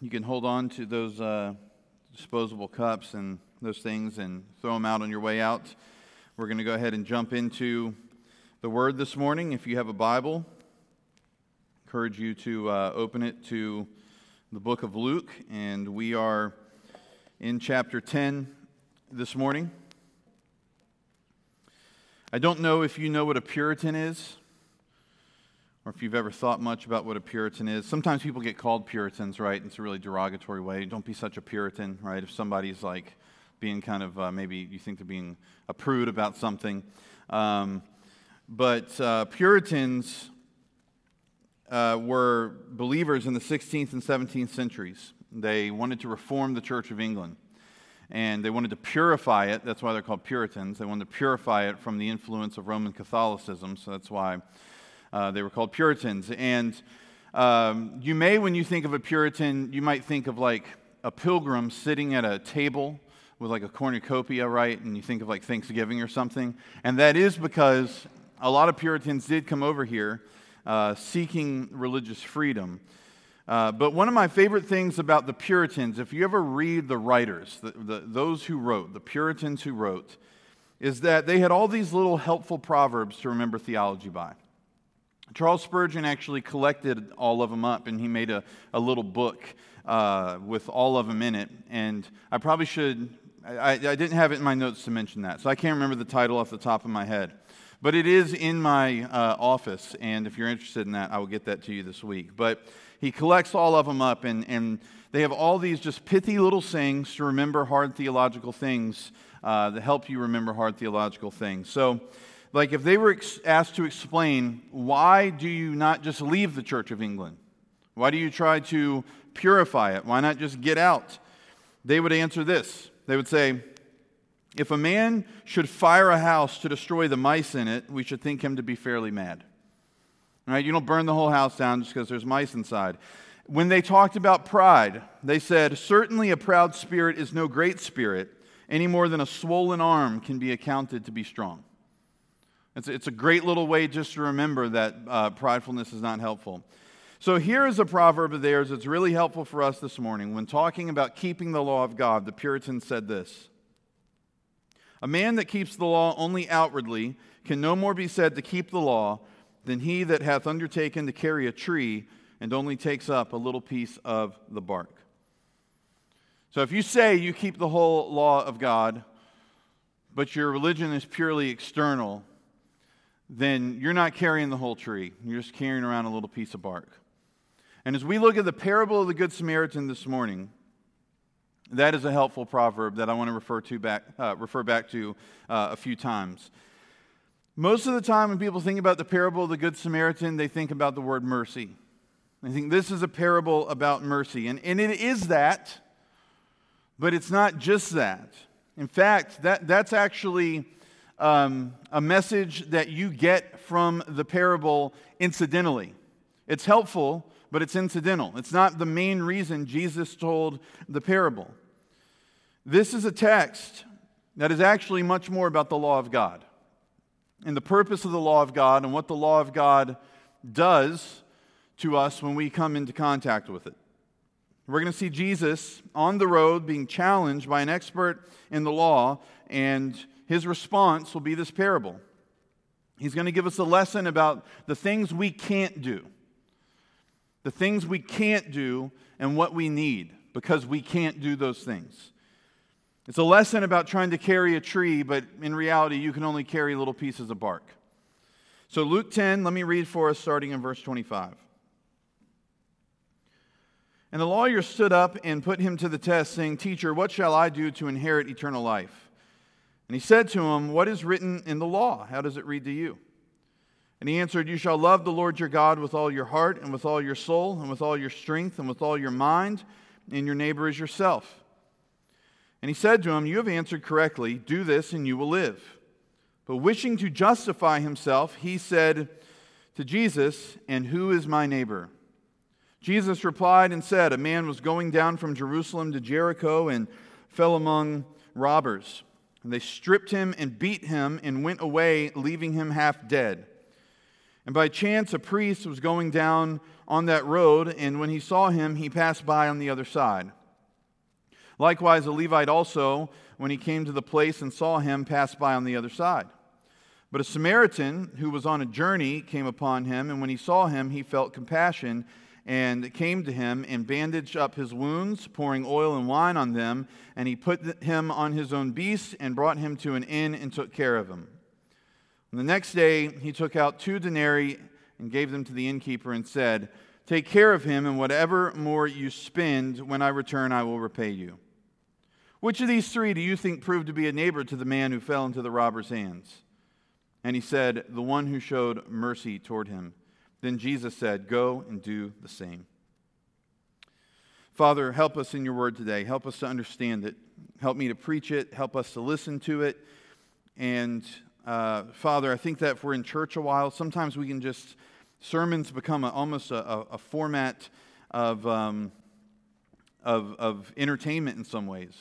you can hold on to those uh, disposable cups and those things and throw them out on your way out. We're going to go ahead and jump into the Word this morning. If you have a Bible, I encourage you to uh, open it to the book of Luke, and we are in chapter 10 this morning. I don't know if you know what a Puritan is or if you've ever thought much about what a Puritan is. Sometimes people get called Puritans, right? It's a really derogatory way. Don't be such a Puritan, right? If somebody's like being kind of uh, maybe you think they're being a prude about something. Um, but uh, Puritans uh, were believers in the 16th and 17th centuries. They wanted to reform the Church of England. And they wanted to purify it. That's why they're called Puritans. They wanted to purify it from the influence of Roman Catholicism. So that's why uh, they were called Puritans. And um, you may, when you think of a Puritan, you might think of like a pilgrim sitting at a table with like a cornucopia, right? And you think of like Thanksgiving or something. And that is because a lot of Puritans did come over here uh, seeking religious freedom. Uh, but one of my favorite things about the Puritans, if you ever read the writers, the, the, those who wrote, the Puritans who wrote, is that they had all these little helpful proverbs to remember theology by. Charles Spurgeon actually collected all of them up and he made a, a little book uh, with all of them in it. And I probably should, I, I didn't have it in my notes to mention that, so I can't remember the title off the top of my head. But it is in my uh, office, and if you're interested in that, I will get that to you this week. But he collects all of them up, and, and they have all these just pithy little sayings to remember hard theological things uh, that help you remember hard theological things. So, like if they were ex- asked to explain why do you not just leave the Church of England? Why do you try to purify it? Why not just get out? They would answer this. They would say, if a man should fire a house to destroy the mice in it, we should think him to be fairly mad. Right? You don't burn the whole house down just because there's mice inside. When they talked about pride, they said, Certainly a proud spirit is no great spirit, any more than a swollen arm can be accounted to be strong. It's, it's a great little way just to remember that uh, pridefulness is not helpful. So here is a proverb of theirs that's really helpful for us this morning. When talking about keeping the law of God, the Puritans said this A man that keeps the law only outwardly can no more be said to keep the law than he that hath undertaken to carry a tree and only takes up a little piece of the bark. So if you say you keep the whole law of God, but your religion is purely external, then you're not carrying the whole tree. You're just carrying around a little piece of bark. And as we look at the parable of the Good Samaritan this morning, that is a helpful proverb that I want to refer, to back, uh, refer back to uh, a few times. Most of the time, when people think about the parable of the Good Samaritan, they think about the word mercy. They think this is a parable about mercy. And, and it is that, but it's not just that. In fact, that, that's actually um, a message that you get from the parable incidentally. It's helpful, but it's incidental. It's not the main reason Jesus told the parable. This is a text that is actually much more about the law of God and the purpose of the law of God and what the law of God does to us when we come into contact with it. We're going to see Jesus on the road being challenged by an expert in the law and his response will be this parable. He's going to give us a lesson about the things we can't do, the things we can't do, and what we need because we can't do those things. It's a lesson about trying to carry a tree, but in reality, you can only carry little pieces of bark. So, Luke 10, let me read for us starting in verse 25. And the lawyer stood up and put him to the test, saying, Teacher, what shall I do to inherit eternal life? And he said to him, What is written in the law? How does it read to you? And he answered, You shall love the Lord your God with all your heart, and with all your soul, and with all your strength, and with all your mind, and your neighbor as yourself. And he said to him, You have answered correctly. Do this, and you will live. But wishing to justify himself, he said to Jesus, And who is my neighbor? Jesus replied and said, A man was going down from Jerusalem to Jericho and fell among robbers they stripped him and beat him and went away, leaving him half dead. And by chance, a priest was going down on that road, and when he saw him, he passed by on the other side. Likewise, a Levite also, when he came to the place and saw him, passed by on the other side. But a Samaritan who was on a journey came upon him, and when he saw him, he felt compassion and came to him and bandaged up his wounds, pouring oil and wine on them. And he put him on his own beast and brought him to an inn and took care of him. And the next day, he took out two denarii and gave them to the innkeeper and said, Take care of him, and whatever more you spend, when I return, I will repay you. Which of these three do you think proved to be a neighbor to the man who fell into the robber's hands? And he said, The one who showed mercy toward him. Then Jesus said, Go and do the same. Father, help us in your word today. Help us to understand it. Help me to preach it. Help us to listen to it. And uh, Father, I think that if we're in church a while, sometimes we can just, sermons become a, almost a, a, format of, um, of, of entertainment in some ways.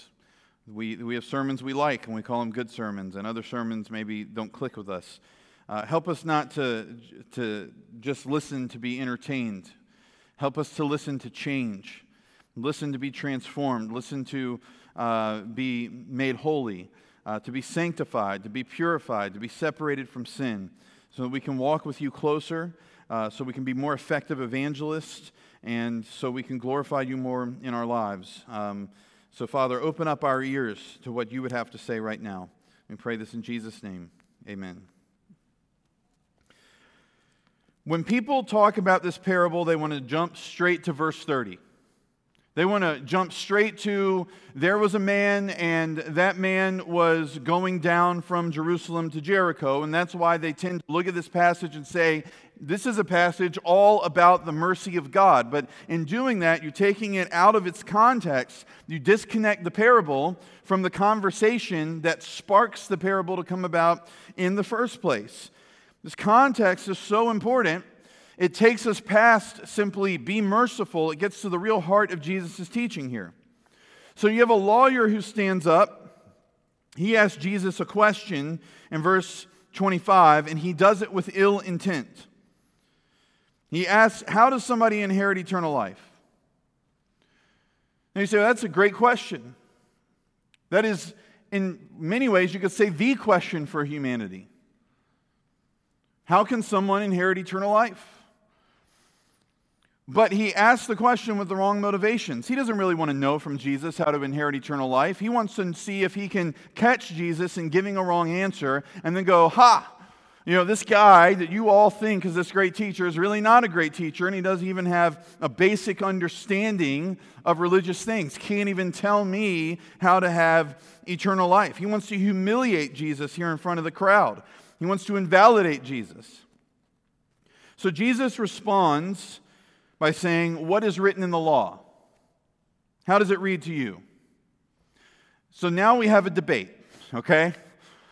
We, we have sermons we like, and we call them good sermons, and other sermons maybe don't click with us. Uh, help us not to, to just listen to be entertained. Help us to listen to change, listen to be transformed, listen to uh, be made holy, uh, to be sanctified, to be purified, to be separated from sin, so that we can walk with you closer, uh, so we can be more effective evangelists, and so we can glorify you more in our lives. Um, so, Father, open up our ears to what you would have to say right now. We pray this in Jesus' name. Amen. When people talk about this parable, they want to jump straight to verse 30. They want to jump straight to there was a man, and that man was going down from Jerusalem to Jericho. And that's why they tend to look at this passage and say, this is a passage all about the mercy of God. But in doing that, you're taking it out of its context. You disconnect the parable from the conversation that sparks the parable to come about in the first place. This context is so important it takes us past simply be merciful. It gets to the real heart of Jesus' teaching here. So you have a lawyer who stands up. He asks Jesus a question in verse 25, and he does it with ill intent. He asks, How does somebody inherit eternal life? And you say, well, That's a great question. That is, in many ways, you could say the question for humanity. How can someone inherit eternal life? But he asks the question with the wrong motivations. He doesn't really want to know from Jesus how to inherit eternal life. He wants to see if he can catch Jesus in giving a wrong answer and then go, Ha! You know, this guy that you all think is this great teacher is really not a great teacher, and he doesn't even have a basic understanding of religious things. Can't even tell me how to have eternal life. He wants to humiliate Jesus here in front of the crowd, he wants to invalidate Jesus. So Jesus responds by saying, What is written in the law? How does it read to you? So now we have a debate, okay?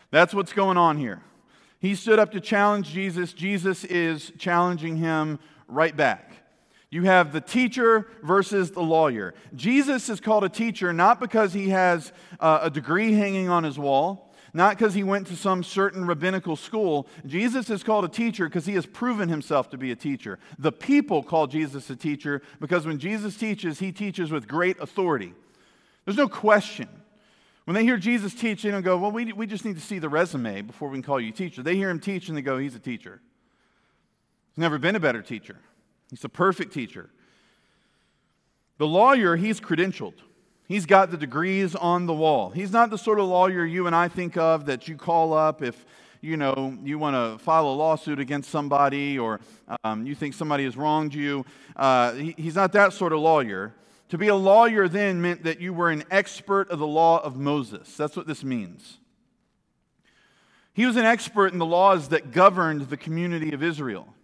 That's what's going on here. He stood up to challenge Jesus. Jesus is challenging him right back. You have the teacher versus the lawyer. Jesus is called a teacher not because he has uh, a degree hanging on his wall, not because he went to some certain rabbinical school. Jesus is called a teacher because he has proven himself to be a teacher. The people call Jesus a teacher because when Jesus teaches, he teaches with great authority. There's no question. When they hear Jesus teach, they don't go, Well, we, we just need to see the resume before we can call you teacher. They hear him teach and they go, He's a teacher. He's never been a better teacher, he's a perfect teacher. The lawyer, he's credentialed. He's got the degrees on the wall. He's not the sort of lawyer you and I think of that you call up if you know you want to file a lawsuit against somebody or um, you think somebody has wronged you. Uh, he, he's not that sort of lawyer. To be a lawyer then meant that you were an expert of the law of Moses. That's what this means. He was an expert in the laws that governed the community of Israel.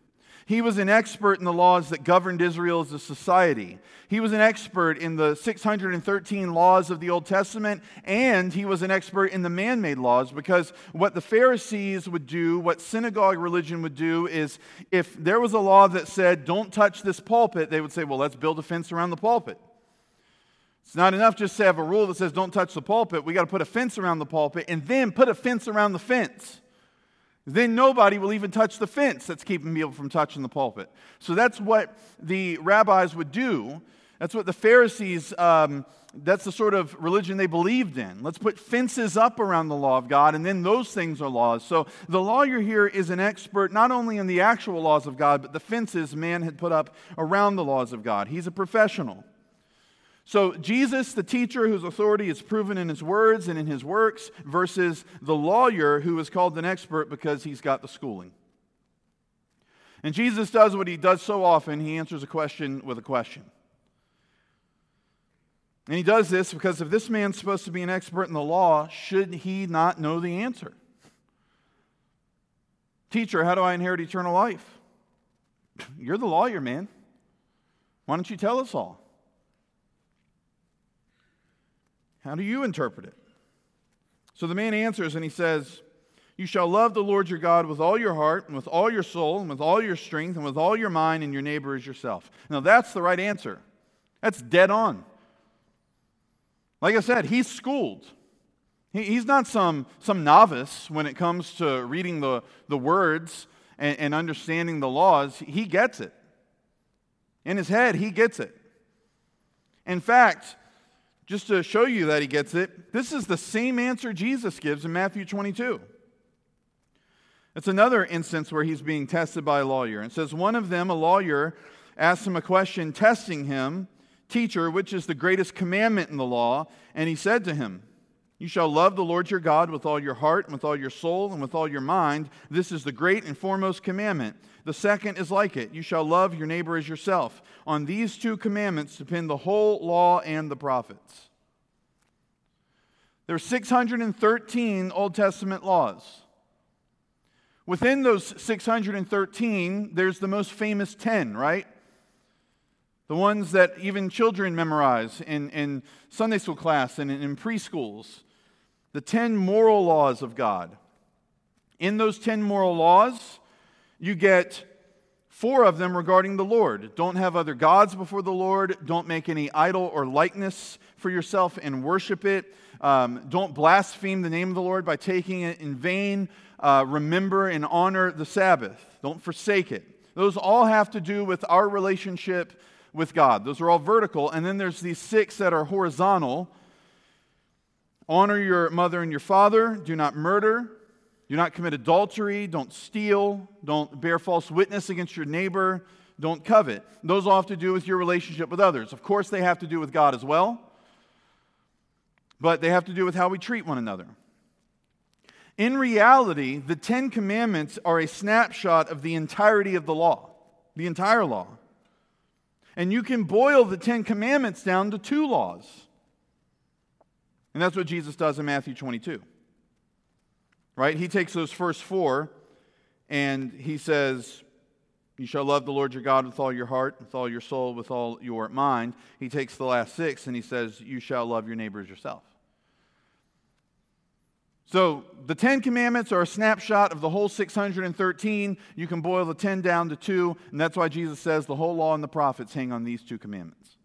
He was an expert in the laws that governed Israel as a society. He was an expert in the 613 laws of the Old Testament, and he was an expert in the man made laws because what the Pharisees would do, what synagogue religion would do, is if there was a law that said, don't touch this pulpit, they would say, well, let's build a fence around the pulpit. It's not enough just to have a rule that says don't touch the pulpit. We got to put a fence around the pulpit and then put a fence around the fence. Then nobody will even touch the fence that's keeping people from touching the pulpit. So that's what the rabbis would do. That's what the Pharisees, um, that's the sort of religion they believed in. Let's put fences up around the law of God, and then those things are laws. So the lawyer here is an expert not only in the actual laws of God, but the fences man had put up around the laws of God. He's a professional. So, Jesus, the teacher whose authority is proven in his words and in his works, versus the lawyer who is called an expert because he's got the schooling. And Jesus does what he does so often he answers a question with a question. And he does this because if this man's supposed to be an expert in the law, should he not know the answer? Teacher, how do I inherit eternal life? You're the lawyer, man. Why don't you tell us all? How do you interpret it? So the man answers and he says, You shall love the Lord your God with all your heart, and with all your soul, and with all your strength, and with all your mind, and your neighbor as yourself. Now that's the right answer. That's dead on. Like I said, he's schooled. He, he's not some, some novice when it comes to reading the, the words and, and understanding the laws. He gets it. In his head, he gets it. In fact, just to show you that he gets it, this is the same answer Jesus gives in Matthew 22. It's another instance where he's being tested by a lawyer. It says, One of them, a lawyer, asked him a question, testing him, Teacher, which is the greatest commandment in the law? And he said to him, You shall love the Lord your God with all your heart, and with all your soul, and with all your mind. This is the great and foremost commandment. The second is like it You shall love your neighbor as yourself. On these two commandments depend the whole law and the prophets. There are 613 Old Testament laws. Within those 613, there's the most famous 10, right? The ones that even children memorize in, in Sunday school class and in, in preschools. The 10 moral laws of God. In those 10 moral laws, you get four of them regarding the Lord. Don't have other gods before the Lord. Don't make any idol or likeness for yourself and worship it. Um, don't blaspheme the name of the Lord by taking it in vain. Uh, remember and honor the Sabbath. Don't forsake it. Those all have to do with our relationship with God. Those are all vertical. And then there's these six that are horizontal honor your mother and your father, do not murder, do not commit adultery, don't steal, don't bear false witness against your neighbor, don't covet. Those all have to do with your relationship with others. Of course, they have to do with God as well, but they have to do with how we treat one another. In reality, the Ten Commandments are a snapshot of the entirety of the law, the entire law. And you can boil the Ten Commandments down to two laws. And that's what Jesus does in Matthew 22 right? He takes those first four and he says, You shall love the Lord your God with all your heart, with all your soul, with all your mind. He takes the last six and he says, You shall love your neighbor as yourself. So the Ten Commandments are a snapshot of the whole 613. You can boil the 10 down to two, and that's why Jesus says the whole law and the prophets hang on these two commandments.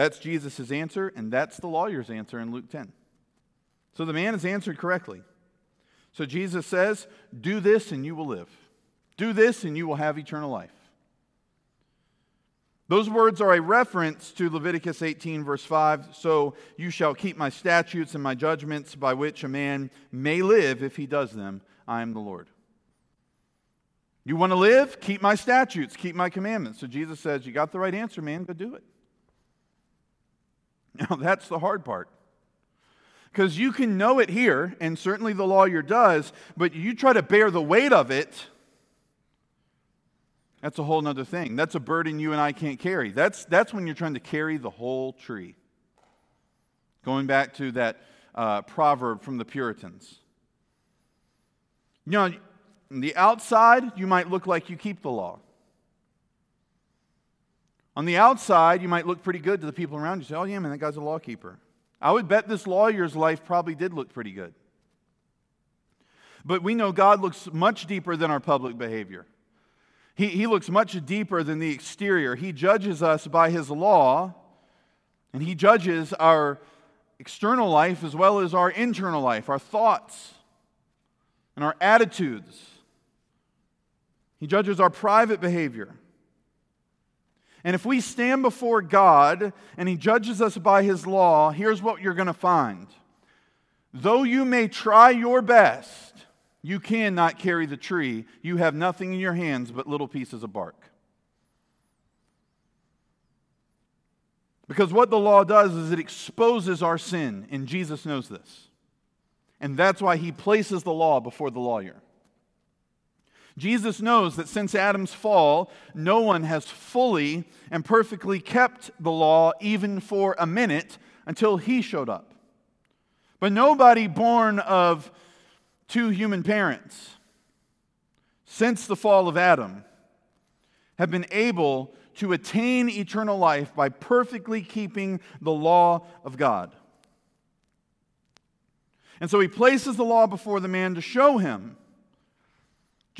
That's Jesus' answer, and that's the lawyer's answer in Luke 10. So the man is answered correctly. So Jesus says, Do this and you will live. Do this and you will have eternal life. Those words are a reference to Leviticus 18, verse 5. So you shall keep my statutes and my judgments by which a man may live if he does them. I am the Lord. You want to live? Keep my statutes, keep my commandments. So Jesus says, You got the right answer, man. Go do it. Now, that's the hard part. Because you can know it here, and certainly the lawyer does, but you try to bear the weight of it, that's a whole other thing. That's a burden you and I can't carry. That's, that's when you're trying to carry the whole tree. Going back to that uh, proverb from the Puritans. You know, on the outside, you might look like you keep the law. On the outside, you might look pretty good to the people around you. Say, oh, yeah, man, that guy's a law keeper. I would bet this lawyer's life probably did look pretty good. But we know God looks much deeper than our public behavior. He, he looks much deeper than the exterior. He judges us by His law, and He judges our external life as well as our internal life, our thoughts. and our attitudes. He judges our private behavior. And if we stand before God and He judges us by His law, here's what you're going to find. Though you may try your best, you cannot carry the tree. You have nothing in your hands but little pieces of bark. Because what the law does is it exposes our sin, and Jesus knows this. And that's why he places the law before the lawyer. Jesus knows that since Adam's fall, no one has fully and perfectly kept the law even for a minute until he showed up. But nobody born of two human parents since the fall of Adam have been able to attain eternal life by perfectly keeping the law of God. And so he places the law before the man to show him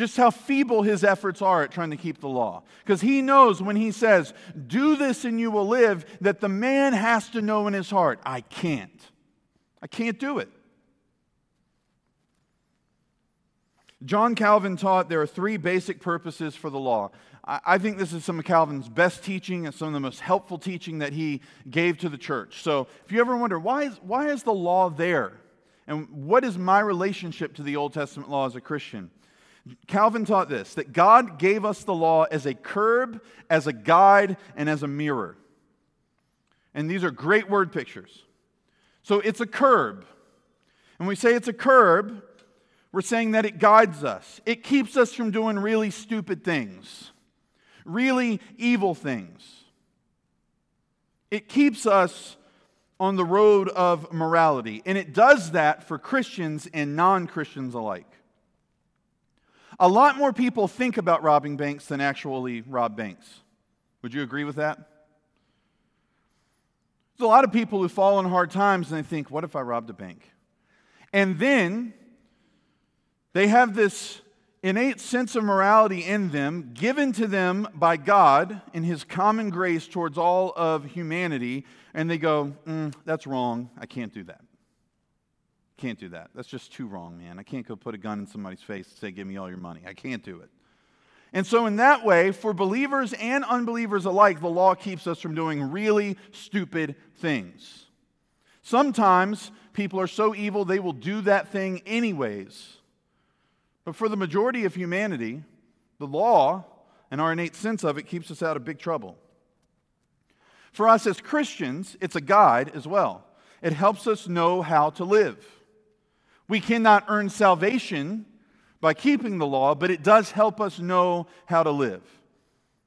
just how feeble his efforts are at trying to keep the law. Because he knows when he says, Do this and you will live, that the man has to know in his heart, I can't. I can't do it. John Calvin taught there are three basic purposes for the law. I think this is some of Calvin's best teaching and some of the most helpful teaching that he gave to the church. So if you ever wonder, why is, why is the law there? And what is my relationship to the Old Testament law as a Christian? Calvin taught this that God gave us the law as a curb, as a guide, and as a mirror. And these are great word pictures. So it's a curb. And we say it's a curb, we're saying that it guides us. It keeps us from doing really stupid things, really evil things. It keeps us on the road of morality. And it does that for Christians and non Christians alike. A lot more people think about robbing banks than actually rob banks. Would you agree with that? There's a lot of people who fall in hard times and they think, what if I robbed a bank? And then they have this innate sense of morality in them, given to them by God in His common grace towards all of humanity, and they go, mm, That's wrong. I can't do that. Can't do that. That's just too wrong, man. I can't go put a gun in somebody's face and say, Give me all your money. I can't do it. And so, in that way, for believers and unbelievers alike, the law keeps us from doing really stupid things. Sometimes people are so evil they will do that thing anyways. But for the majority of humanity, the law and our innate sense of it keeps us out of big trouble. For us as Christians, it's a guide as well. It helps us know how to live. We cannot earn salvation by keeping the law, but it does help us know how to live.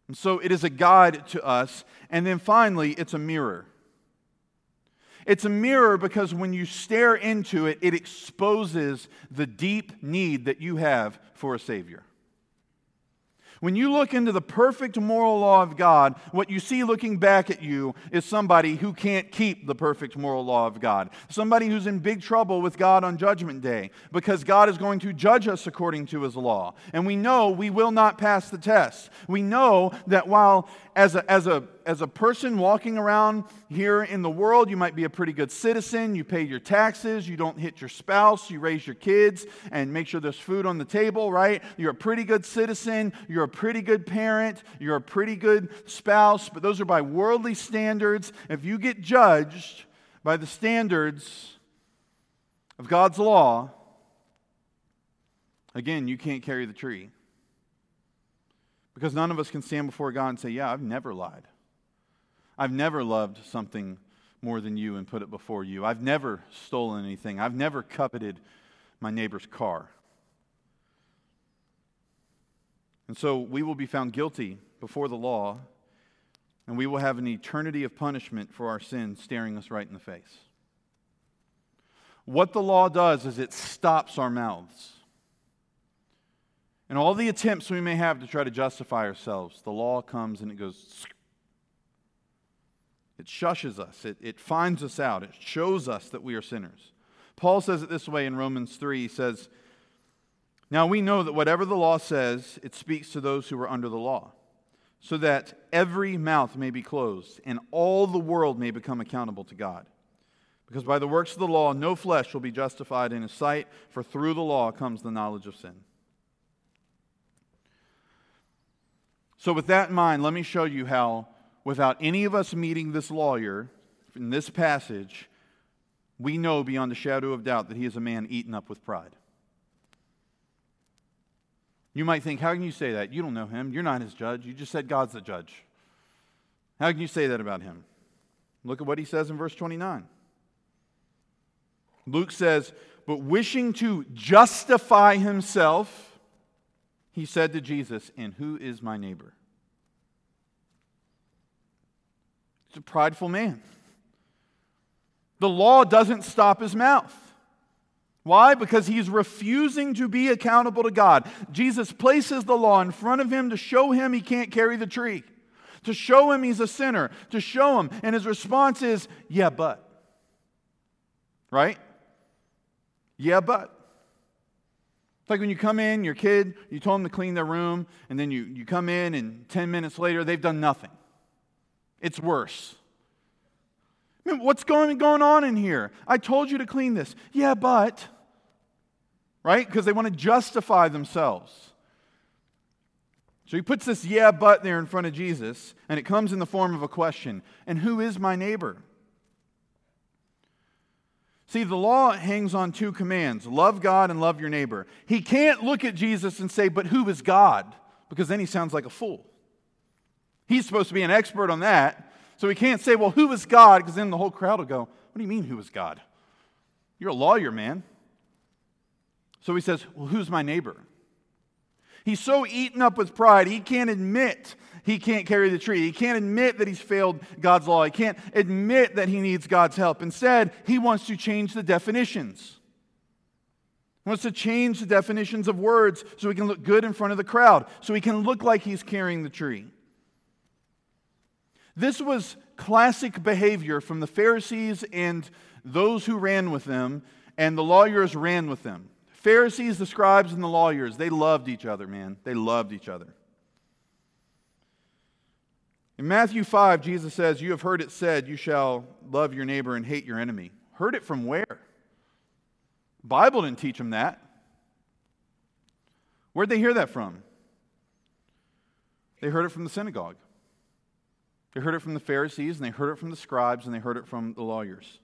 And so it is a guide to us. And then finally, it's a mirror. It's a mirror because when you stare into it, it exposes the deep need that you have for a Savior. When you look into the perfect moral law of God, what you see looking back at you is somebody who can't keep the perfect moral law of God. Somebody who's in big trouble with God on Judgment Day because God is going to judge us according to his law. And we know we will not pass the test. We know that while as a, as a, as a person walking around here in the world, you might be a pretty good citizen. You pay your taxes. You don't hit your spouse. You raise your kids and make sure there's food on the table, right? You're a pretty good citizen. You're a pretty good parent. You're a pretty good spouse. But those are by worldly standards. If you get judged by the standards of God's law, again, you can't carry the tree. Because none of us can stand before God and say, Yeah, I've never lied. I've never loved something more than you and put it before you. I've never stolen anything. I've never coveted my neighbor's car. And so we will be found guilty before the law, and we will have an eternity of punishment for our sins staring us right in the face. What the law does is it stops our mouths. And all the attempts we may have to try to justify ourselves, the law comes and it goes, it shushes us, it, it finds us out, it shows us that we are sinners. Paul says it this way in Romans 3 he says, Now we know that whatever the law says, it speaks to those who are under the law, so that every mouth may be closed and all the world may become accountable to God. Because by the works of the law, no flesh will be justified in his sight, for through the law comes the knowledge of sin. So, with that in mind, let me show you how, without any of us meeting this lawyer in this passage, we know beyond a shadow of doubt that he is a man eaten up with pride. You might think, how can you say that? You don't know him. You're not his judge. You just said God's the judge. How can you say that about him? Look at what he says in verse 29. Luke says, But wishing to justify himself, he said to Jesus, And who is my neighbor? A prideful man. The law doesn't stop his mouth. Why? Because he's refusing to be accountable to God. Jesus places the law in front of him to show him he can't carry the tree, to show him he's a sinner, to show him. And his response is, Yeah, but. Right? Yeah, but. It's like when you come in, your kid, you told them to clean their room, and then you, you come in, and 10 minutes later, they've done nothing. It's worse. I mean, what's going, going on in here? I told you to clean this. Yeah, but. Right? Because they want to justify themselves. So he puts this yeah, but there in front of Jesus, and it comes in the form of a question And who is my neighbor? See, the law hangs on two commands love God and love your neighbor. He can't look at Jesus and say, But who is God? Because then he sounds like a fool. He's supposed to be an expert on that. So he can't say, Well, who is God? Because then the whole crowd will go, What do you mean, who is God? You're a lawyer, man. So he says, Well, who's my neighbor? He's so eaten up with pride, he can't admit he can't carry the tree. He can't admit that he's failed God's law. He can't admit that he needs God's help. Instead, he wants to change the definitions. He wants to change the definitions of words so he can look good in front of the crowd, so he can look like he's carrying the tree. This was classic behavior from the Pharisees and those who ran with them, and the lawyers ran with them. Pharisees, the scribes, and the lawyers, they loved each other, man. They loved each other. In Matthew 5, Jesus says, You have heard it said, You shall love your neighbor and hate your enemy. Heard it from where? Bible didn't teach them that. Where'd they hear that from? They heard it from the synagogue. They heard it from the Pharisees, and they heard it from the scribes, and they heard it from the lawyers.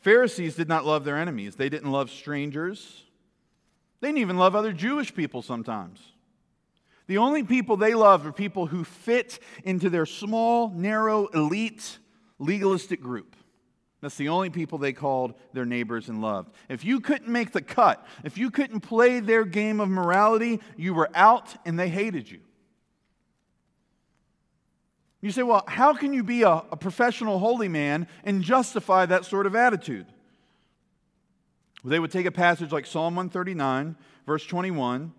Pharisees did not love their enemies. They didn't love strangers. They didn't even love other Jewish people sometimes. The only people they loved were people who fit into their small, narrow, elite, legalistic group. That's the only people they called their neighbors and loved. If you couldn't make the cut, if you couldn't play their game of morality, you were out and they hated you. You say, well, how can you be a, a professional holy man and justify that sort of attitude? Well, they would take a passage like Psalm 139, verse 21,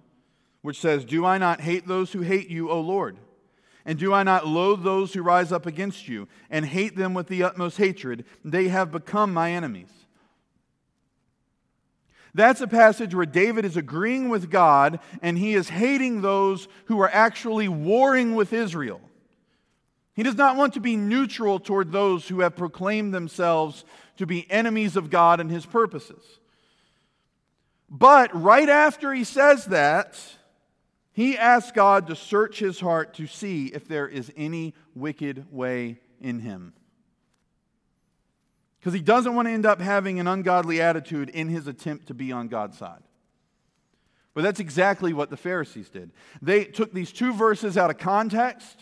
which says, Do I not hate those who hate you, O Lord? And do I not loathe those who rise up against you and hate them with the utmost hatred? They have become my enemies. That's a passage where David is agreeing with God and he is hating those who are actually warring with Israel. He does not want to be neutral toward those who have proclaimed themselves to be enemies of God and his purposes. But right after he says that, he asks God to search his heart to see if there is any wicked way in him. Because he doesn't want to end up having an ungodly attitude in his attempt to be on God's side. But that's exactly what the Pharisees did. They took these two verses out of context,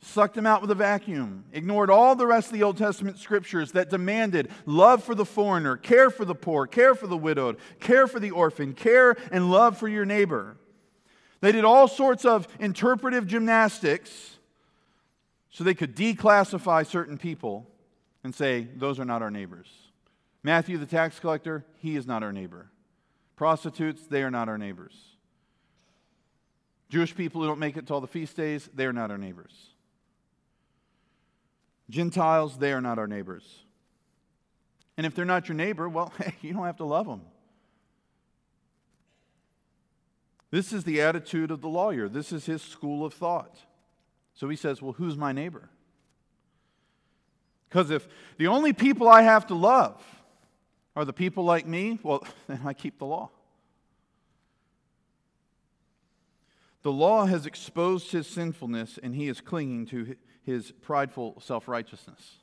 sucked them out with a vacuum, ignored all the rest of the Old Testament scriptures that demanded love for the foreigner, care for the poor, care for the widowed, care for the orphan, care and love for your neighbor. They did all sorts of interpretive gymnastics so they could declassify certain people and say, those are not our neighbors. Matthew, the tax collector, he is not our neighbor. Prostitutes, they are not our neighbors. Jewish people who don't make it to all the feast days, they are not our neighbors. Gentiles, they are not our neighbors. And if they're not your neighbor, well, hey, you don't have to love them. This is the attitude of the lawyer. This is his school of thought. So he says, Well, who's my neighbor? Because if the only people I have to love are the people like me, well, then I keep the law. The law has exposed his sinfulness, and he is clinging to his prideful self righteousness.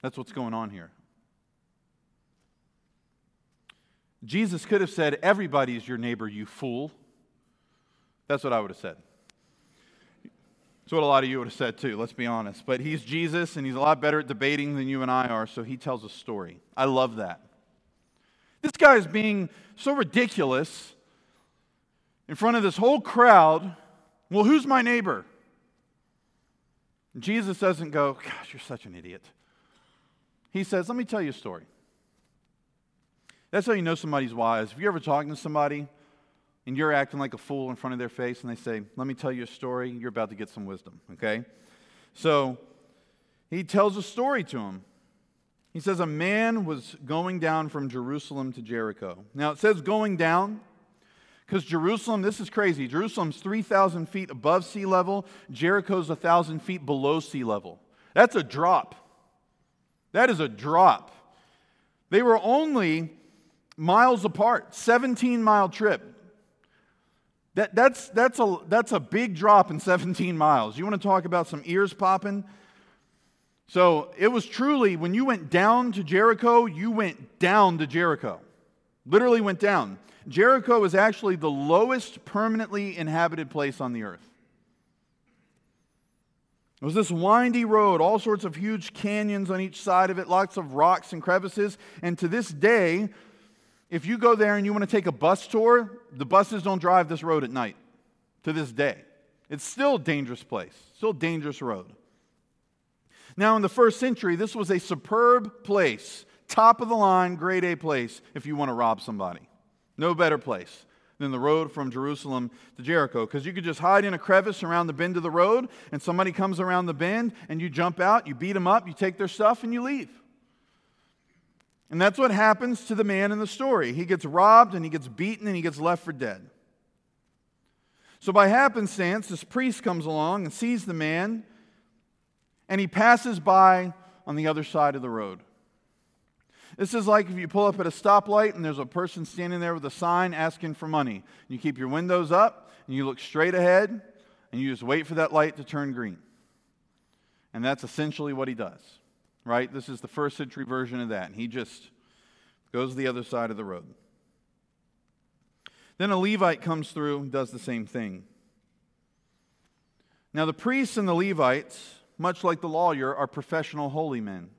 That's what's going on here. Jesus could have said, Everybody is your neighbor, you fool. That's what I would have said. It's what a lot of you would have said too, let's be honest. But he's Jesus, and he's a lot better at debating than you and I are, so he tells a story. I love that. This guy is being so ridiculous in front of this whole crowd. Well, who's my neighbor? Jesus doesn't go, Gosh, you're such an idiot. He says, Let me tell you a story. That's how you know somebody's wise. If you're ever talking to somebody and you're acting like a fool in front of their face and they say, Let me tell you a story, you're about to get some wisdom, okay? So he tells a story to him. He says, A man was going down from Jerusalem to Jericho. Now it says going down because Jerusalem, this is crazy. Jerusalem's 3,000 feet above sea level, Jericho's 1,000 feet below sea level. That's a drop. That is a drop. They were only miles apart, 17 mile trip. That, that's, that's, a, that's a big drop in 17 miles. You want to talk about some ears popping? So it was truly, when you went down to Jericho, you went down to Jericho. Literally went down. Jericho is actually the lowest permanently inhabited place on the earth. It was this windy road, all sorts of huge canyons on each side of it, lots of rocks and crevices. And to this day, if you go there and you want to take a bus tour, the buses don't drive this road at night to this day. It's still a dangerous place, still a dangerous road. Now, in the first century, this was a superb place, top of the line, grade A place if you want to rob somebody. No better place than the road from Jerusalem to Jericho because you could just hide in a crevice around the bend of the road, and somebody comes around the bend, and you jump out, you beat them up, you take their stuff, and you leave. And that's what happens to the man in the story. He gets robbed and he gets beaten and he gets left for dead. So, by happenstance, this priest comes along and sees the man and he passes by on the other side of the road. This is like if you pull up at a stoplight and there's a person standing there with a sign asking for money. You keep your windows up and you look straight ahead and you just wait for that light to turn green. And that's essentially what he does right? This is the first century version of that. And he just goes the other side of the road. Then a Levite comes through and does the same thing. Now, the priests and the Levites, much like the lawyer, are professional holy men.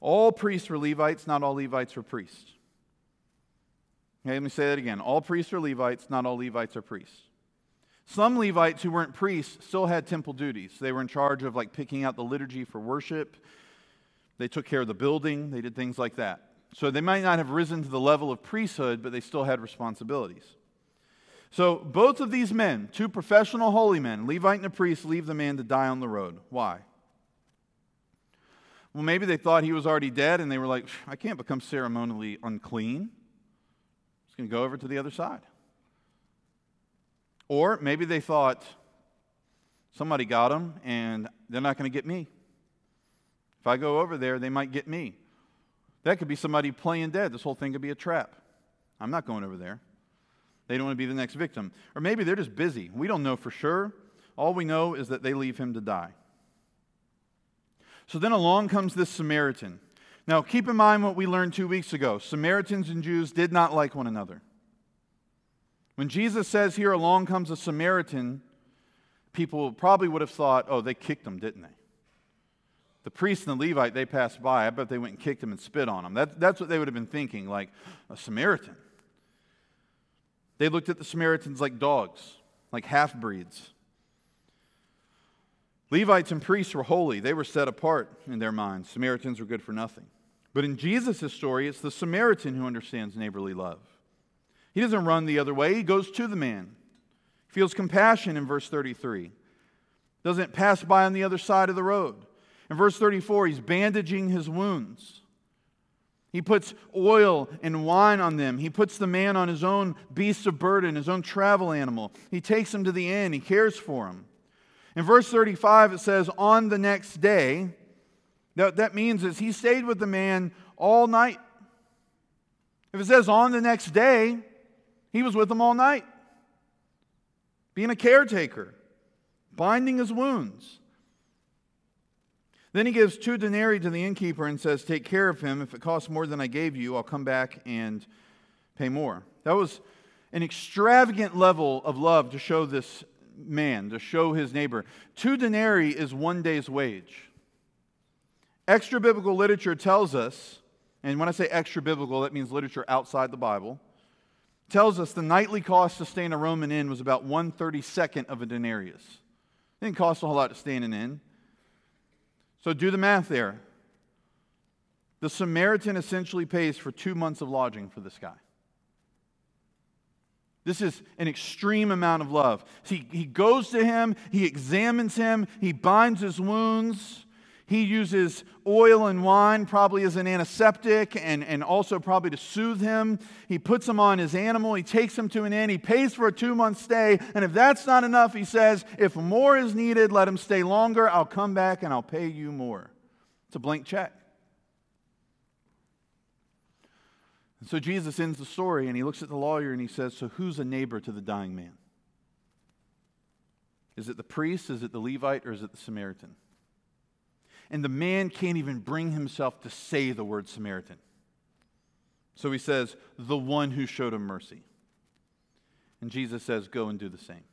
All priests were Levites, not all Levites were priests. Okay, let me say that again. All priests are Levites, not all Levites are priests. Some Levites who weren't priests still had temple duties. They were in charge of like picking out the liturgy for worship. They took care of the building. They did things like that. So they might not have risen to the level of priesthood, but they still had responsibilities. So both of these men, two professional holy men, Levite and a priest, leave the man to die on the road. Why? Well, maybe they thought he was already dead and they were like, I can't become ceremonially unclean. I'm just going to go over to the other side. Or maybe they thought, somebody got him and they're not going to get me. If I go over there, they might get me. That could be somebody playing dead. This whole thing could be a trap. I'm not going over there. They don't want to be the next victim. Or maybe they're just busy. We don't know for sure. All we know is that they leave him to die. So then along comes this Samaritan. Now, keep in mind what we learned two weeks ago Samaritans and Jews did not like one another. When Jesus says here, along comes a Samaritan, people probably would have thought, oh, they kicked him, didn't they? The priest and the Levite, they passed by. I bet they went and kicked him and spit on him. That, that's what they would have been thinking, like a Samaritan. They looked at the Samaritans like dogs, like half breeds. Levites and priests were holy, they were set apart in their minds. Samaritans were good for nothing. But in Jesus' story, it's the Samaritan who understands neighborly love. He doesn't run the other way, he goes to the man. He feels compassion in verse 33. Doesn't pass by on the other side of the road. In verse 34, he's bandaging his wounds. He puts oil and wine on them. He puts the man on his own beast of burden, his own travel animal. He takes him to the inn. He cares for him. In verse 35, it says, on the next day. That, that means is he stayed with the man all night. If it says on the next day, he was with him all night, being a caretaker, binding his wounds. Then he gives two denarii to the innkeeper and says, Take care of him. If it costs more than I gave you, I'll come back and pay more. That was an extravagant level of love to show this man, to show his neighbor. Two denarii is one day's wage. Extra biblical literature tells us, and when I say extra biblical, that means literature outside the Bible, tells us the nightly cost to stay in a Roman inn was about 132nd of a denarius. It didn't cost a whole lot to stay in an inn. So do the math there. The Samaritan essentially pays for two months of lodging for this guy. This is an extreme amount of love. He, he goes to him, he examines him, he binds his wounds. He uses oil and wine, probably as an antiseptic, and, and also probably to soothe him. He puts him on his animal. He takes him to an inn. He pays for a two month stay. And if that's not enough, he says, If more is needed, let him stay longer. I'll come back and I'll pay you more. It's a blank check. And so Jesus ends the story and he looks at the lawyer and he says, So who's a neighbor to the dying man? Is it the priest? Is it the Levite? Or is it the Samaritan? And the man can't even bring himself to say the word Samaritan. So he says, The one who showed him mercy. And Jesus says, Go and do the same.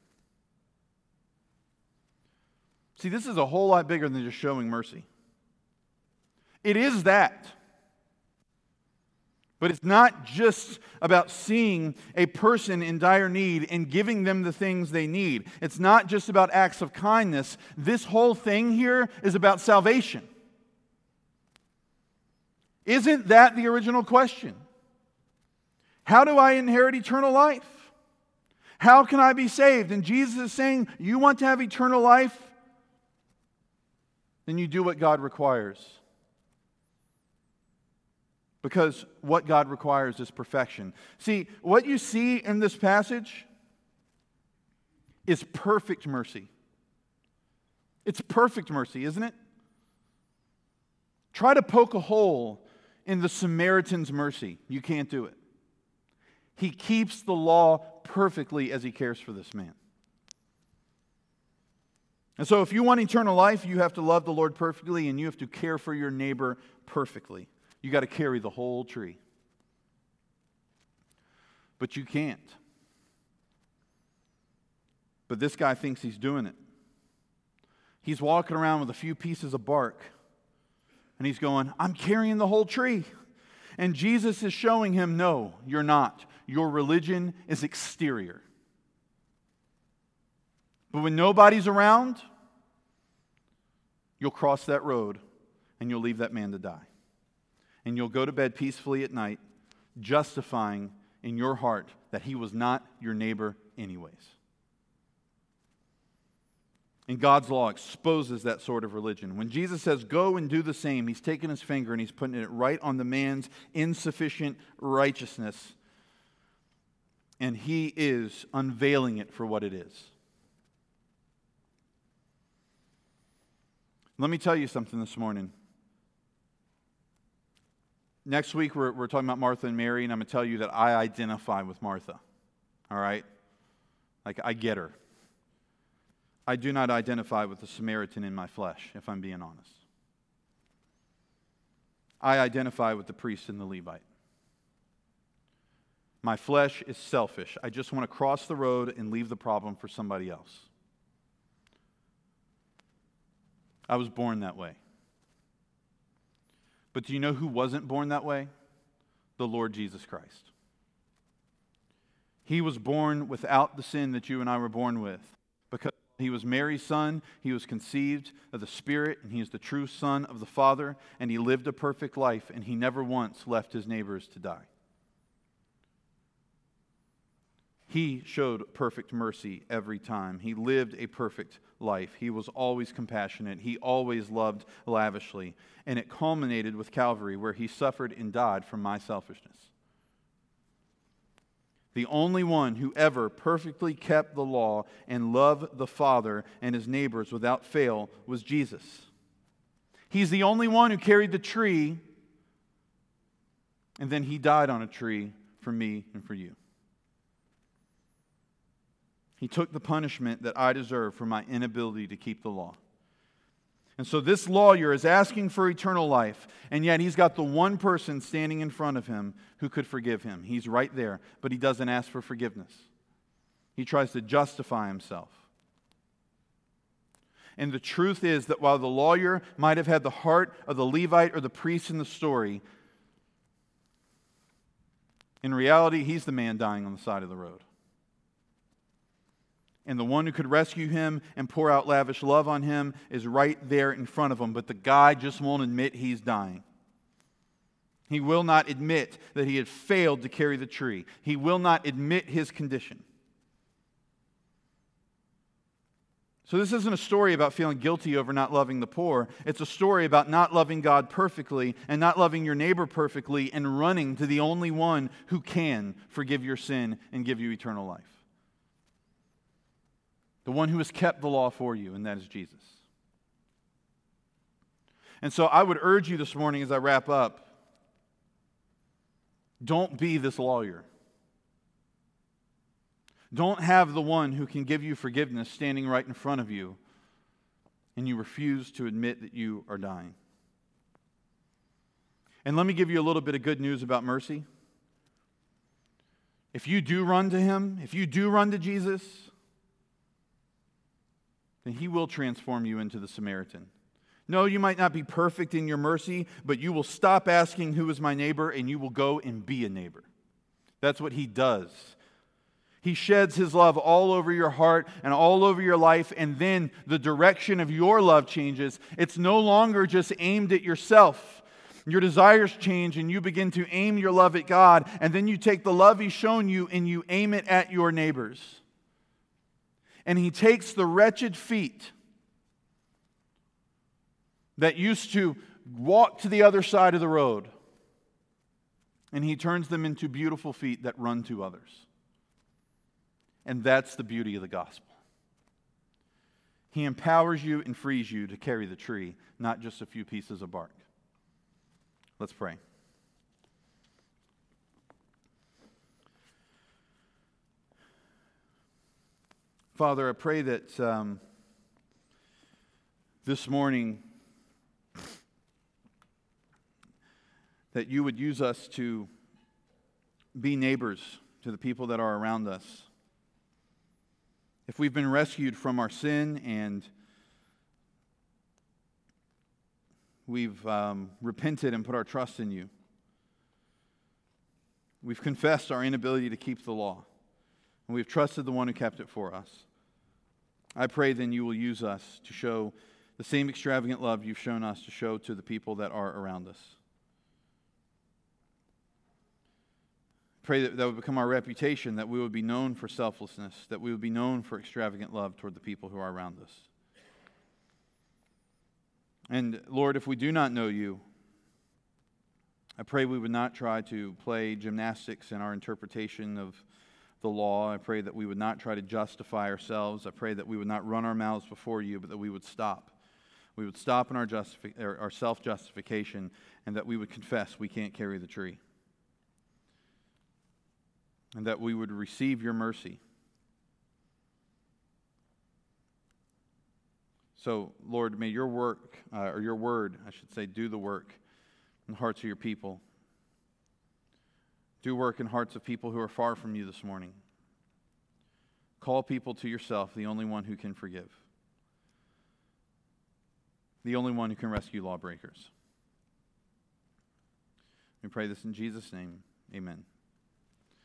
See, this is a whole lot bigger than just showing mercy. It is that. But it's not just about seeing a person in dire need and giving them the things they need. It's not just about acts of kindness. This whole thing here is about salvation. Isn't that the original question? How do I inherit eternal life? How can I be saved? And Jesus is saying, You want to have eternal life? Then you do what God requires because what God requires is perfection. See, what you see in this passage is perfect mercy. It's perfect mercy, isn't it? Try to poke a hole in the Samaritan's mercy. You can't do it. He keeps the law perfectly as he cares for this man. And so, if you want eternal life, you have to love the Lord perfectly and you have to care for your neighbor perfectly. You got to carry the whole tree. But you can't. But this guy thinks he's doing it. He's walking around with a few pieces of bark and he's going, I'm carrying the whole tree. And Jesus is showing him, No, you're not. Your religion is exterior. But when nobody's around, you'll cross that road and you'll leave that man to die and you'll go to bed peacefully at night, justifying in your heart that he was not your neighbor, anyways. And God's law exposes that sort of religion. When Jesus says, Go and do the same, he's taking his finger and he's putting it right on the man's insufficient righteousness. And he is unveiling it for what it is. Let me tell you something this morning. Next week, we're, we're talking about Martha and Mary, and I'm going to tell you that I identify with Martha. All right? Like, I get her. I do not identify with the Samaritan in my flesh, if I'm being honest. I identify with the priest and the Levite. My flesh is selfish. I just want to cross the road and leave the problem for somebody else. I was born that way. But do you know who wasn't born that way? The Lord Jesus Christ. He was born without the sin that you and I were born with. Because he was Mary's son, he was conceived of the Spirit, and he is the true son of the Father, and he lived a perfect life, and he never once left his neighbors to die. He showed perfect mercy every time. He lived a perfect life. He was always compassionate. He always loved lavishly. And it culminated with Calvary, where he suffered and died for my selfishness. The only one who ever perfectly kept the law and loved the Father and his neighbors without fail was Jesus. He's the only one who carried the tree, and then he died on a tree for me and for you. He took the punishment that I deserve for my inability to keep the law. And so this lawyer is asking for eternal life, and yet he's got the one person standing in front of him who could forgive him. He's right there, but he doesn't ask for forgiveness. He tries to justify himself. And the truth is that while the lawyer might have had the heart of the Levite or the priest in the story, in reality, he's the man dying on the side of the road and the one who could rescue him and pour out lavish love on him is right there in front of him. But the guy just won't admit he's dying. He will not admit that he had failed to carry the tree, he will not admit his condition. So, this isn't a story about feeling guilty over not loving the poor. It's a story about not loving God perfectly and not loving your neighbor perfectly and running to the only one who can forgive your sin and give you eternal life the one who has kept the law for you, and that is Jesus. And so I would urge you this morning as I wrap up don't be this lawyer. Don't have the one who can give you forgiveness standing right in front of you, and you refuse to admit that you are dying. And let me give you a little bit of good news about mercy. If you do run to him, if you do run to Jesus, then he will transform you into the Samaritan. No, you might not be perfect in your mercy, but you will stop asking, Who is my neighbor? and you will go and be a neighbor. That's what he does. He sheds his love all over your heart and all over your life, and then the direction of your love changes. It's no longer just aimed at yourself. Your desires change, and you begin to aim your love at God, and then you take the love He's shown you and you aim it at your neighbors and he takes the wretched feet that used to walk to the other side of the road and he turns them into beautiful feet that run to others. And that's the beauty of the gospel. He empowers you and frees you to carry the tree, not just a few pieces of bark. Let's pray. Father, I pray that um, this morning that you would use us to be neighbors to the people that are around us. If we've been rescued from our sin and we've um, repented and put our trust in you, we've confessed our inability to keep the law, and we've trusted the one who kept it for us. I pray then you will use us to show the same extravagant love you've shown us to show to the people that are around us. Pray that that would become our reputation, that we would be known for selflessness, that we would be known for extravagant love toward the people who are around us. And Lord, if we do not know you, I pray we would not try to play gymnastics in our interpretation of the law. I pray that we would not try to justify ourselves. I pray that we would not run our mouths before you, but that we would stop. We would stop in our, justifi- our self justification and that we would confess we can't carry the tree. And that we would receive your mercy. So, Lord, may your work, uh, or your word, I should say, do the work in the hearts of your people. Do work in hearts of people who are far from you this morning. Call people to yourself, the only one who can forgive, the only one who can rescue lawbreakers. We pray this in Jesus' name. Amen.